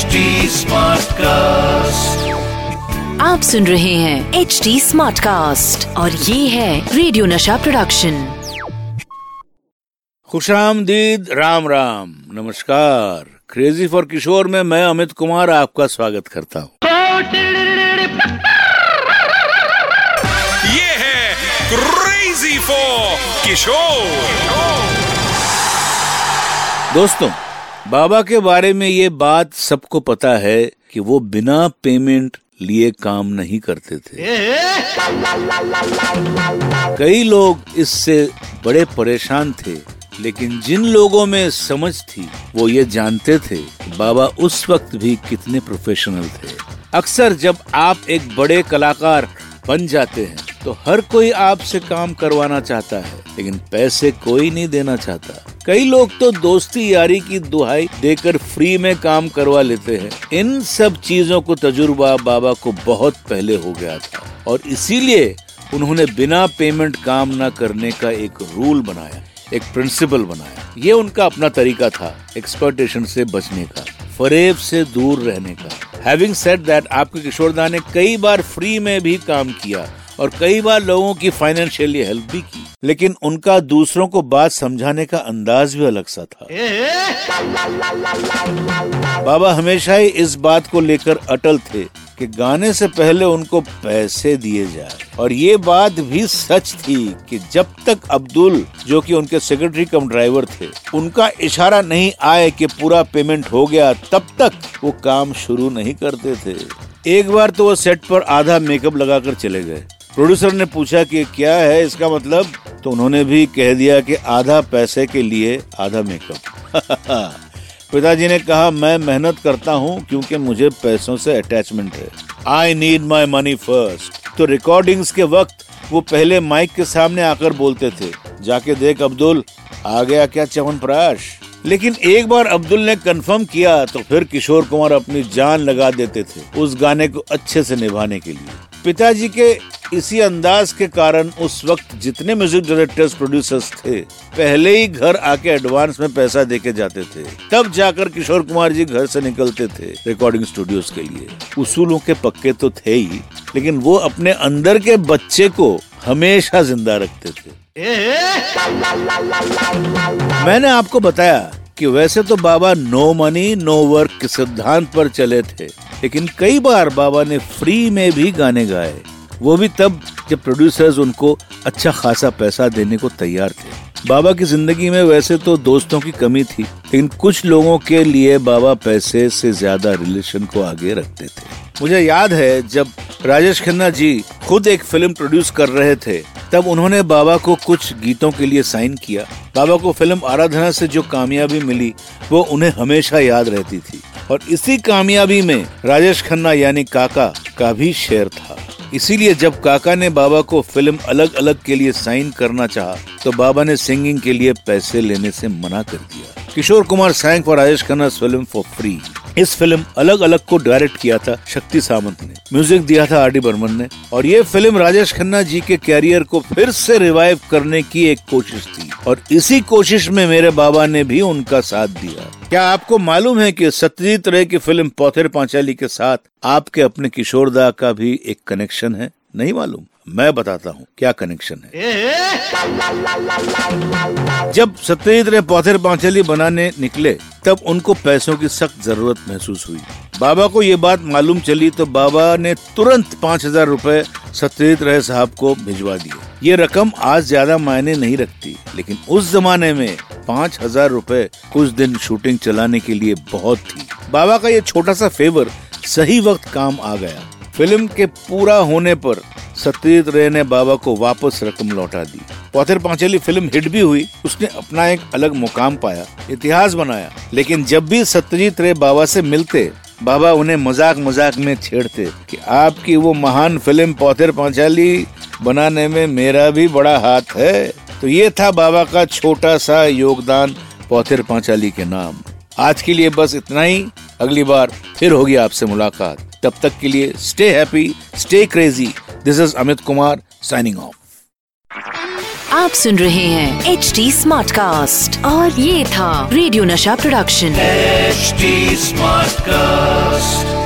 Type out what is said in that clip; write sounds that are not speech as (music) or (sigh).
HD cast आप सुन रहे हैं एच डी स्मार्ट कास्ट और ये है रेडियो नशा प्रोडक्शन खुशामदीद राम राम। नमस्कार। क्रेजी फॉर किशोर में मैं अमित कुमार आपका स्वागत करता हूँ। ये है क्रेजी फॉर किशोर दोस्तों बाबा के बारे में ये बात सबको पता है कि वो बिना पेमेंट लिए काम नहीं करते थे। कई लोग इससे बड़े परेशान थे लेकिन जिन लोगों में समझ थी वो ये जानते थे बाबा उस वक्त भी कितने प्रोफेशनल थे। अक्सर जब आप एक बड़े कलाकार बन जाते हैं तो हर कोई आपसे काम करवाना चाहता है लेकिन पैसे कोई नहीं देना चाहता। कई लोग तो दोस्ती यारी की दुहाई देकर फ्री में काम करवा लेते हैं। इन सब चीज़ों को तजुर्बा बाबा को बहुत पहले हो गया था और इसीलिए उन्होंने बिना पेमेंट काम न करने का एक रूल बनाया, एक प्रिंसिपल बनाया। ये उनका अपना तरीका था एक्सपर्टेशन से बचने का, फरेब से दूर रहने का। हैविंग सेड दैट आपके किशोरदा ने कई बार फ्री में भी काम किया और कई बार लोगों की फाइनेंशियली हेल्प भी की। लेकिन उनका दूसरों को बात समझाने का अंदाज भी अलग सा था। बाबा हमेशा ही इस बात को लेकर अटल थे कि गाने से पहले उनको पैसे दिए जाए। और ये बात भी सच थी कि जब तक अब्दुल जो कि उनके सेक्रेटरी कम ड्राइवर थे उनका इशारा नहीं आए कि पूरा पेमेंट हो गया तब तक वो काम शुरू नहीं करते थे। एक बार तो वो सेट पर आधा मेकअप लगाकर चले गए। प्रोड्यूसर ने पूछा कि क्या है इसका मतलब? तो उन्होंने भी कह दिया कि आधा पैसे के लिए आधा मेकअप (laughs) पिताजी ने कहा, मैं मेहनत करता हूँ क्योंकि मुझे पैसों से अटैचमेंट है। I need my money first तो रिकॉर्डिंग्स के वक्त वो पहले माइक के सामने आकर बोलते थे। जाके देख अब्दुल, आ गया क्या चवन प्राश लेकिन एक बार अब्दुल ने कंफर्म किया तो फिर किशोर कुमार अपनी जान लगा देते थे उस गाने को अच्छे से निभाने के लिए। पिताजी के इसी अंदाज के कारण उस वक्त जितने म्यूज़िक डायरेक्टर्स प्रोड्यूसर्स थे, पहले ही घर आके एडवांस में पैसा दे के जाते थे। तब जाकर किशोर कुमार जी घर से निकलते थे रिकॉर्डिंग स्टूडियोज के लिए। उसूलों के पक्के तो थे ही, लेकिन वो अपने अंदर के बच्चे को हमेशा ज़िंदा रखते थे। मैंने आपको बताया कि वैसे तो बाबा नो मनी, नो वर्क के सिद्धांत पर चले थे, लेकिन कई बार बाबा ने फ्री में भी गाने गाए। वो भी तब जब प्रोड्यूसर्स उनको अच्छा खासा पैसा देने को तैयार थे। बाबा की ज़िंदगी में वैसे तो दोस्तों की कमी थी, लेकिन कुछ लोगों के लिए बाबा पैसे से ज़्यादा रिलेशन को आगे रखते थे। मुझे याद है, जब राजेश खन्ना जी खुद एक फ़िल्म प्रोड्यूस कर रहे थे, तब उन्होंने बाबा को कुछ गीतों के लिए साइन किया। बाबा को फ़िल्म आराधना से जो कामयाबी मिली, वो उन्हें हमेशा याद रहती थी। और इसी कामयाबी में राजेश खन्ना यानी काका का भी शेयर था। इसीलिए जब काका ने बाबा को फ़िल्म अलग अलग के लिए साइन करना चाहा तो बाबा ने सिंगिंग के लिए पैसे लेने से मना कर दिया। Kishore Kumar sang for Ayush Khanna film for free इस फ़िल्म अलग अलग को डायरेक्ट किया था शक्ति सामंत ने। म्यूज़िक दिया था आर डी बर्मन ने और ये फ़िल्म राजेश खन्ना जी के कैरियर को फिर से रिवाइव करने की एक कोशिश थी। और इसी कोशिश में मेरे बाबा ने भी उनका साथ दिया। क्या आपको मालूम है कि सत्यजीत रे की फ़िल्म पौथेर पांचाली के साथ आपके अपने किशोरदा का भी एक कनेक्शन है? नहीं मालूम। मैं बताता हूँ क्या कनेक्शन है। जब सत्यजीत रे पौथेर पांचाली बनाने निकले, तब उनको पैसों की सख्त ज़रूरत महसूस हुई। बाबा को ये बात मालूम चली तो बाबा ने तुरंत पाँच हज़ार रूपए सत्यजीत साहब को भिजवा दिए। ये रकम आज ज़्यादा मायने नहीं रखती, लेकिन उस जमाने में पाँच हज़ार रूपए कुछ दिन शूटिंग चलाने के लिए बहुत थी। बाबा का ये छोटा सा फेवर सही वक्त काम आ गया। फ़िल्म के पूरा होने पर सत्यजीत रे ने बाबा को वापस रकम लौटा दी। पौथेर पांचली फ़िल्म हिट भी हुई, उसने अपना एक अलग मुकाम पाया, इतिहास बनाया। लेकिन जब भी सत्यजीत रे बाबा से मिलते, बाबा उन्हें मज़ाक मज़ाक में छेड़ते कि आपकी वो महान फ़िल्म पौथेर पांचाली बनाने में मेरा भी बड़ा हाथ है। तो ये था बाबा का छोटा सा योगदान पौथेर पांचाली के नाम। आज के लिए बस इतना ही। अगली बार फिर होगी आपसे मुलाकात। तब तक के लिए stay happy stay crazy this is Amit Kumar signing off आप सुन रहे हैं एच डी स्मार्ट कास्ट और ये था रेडियो नशा प्रोडक्शन एच स्मार्ट Smartcast.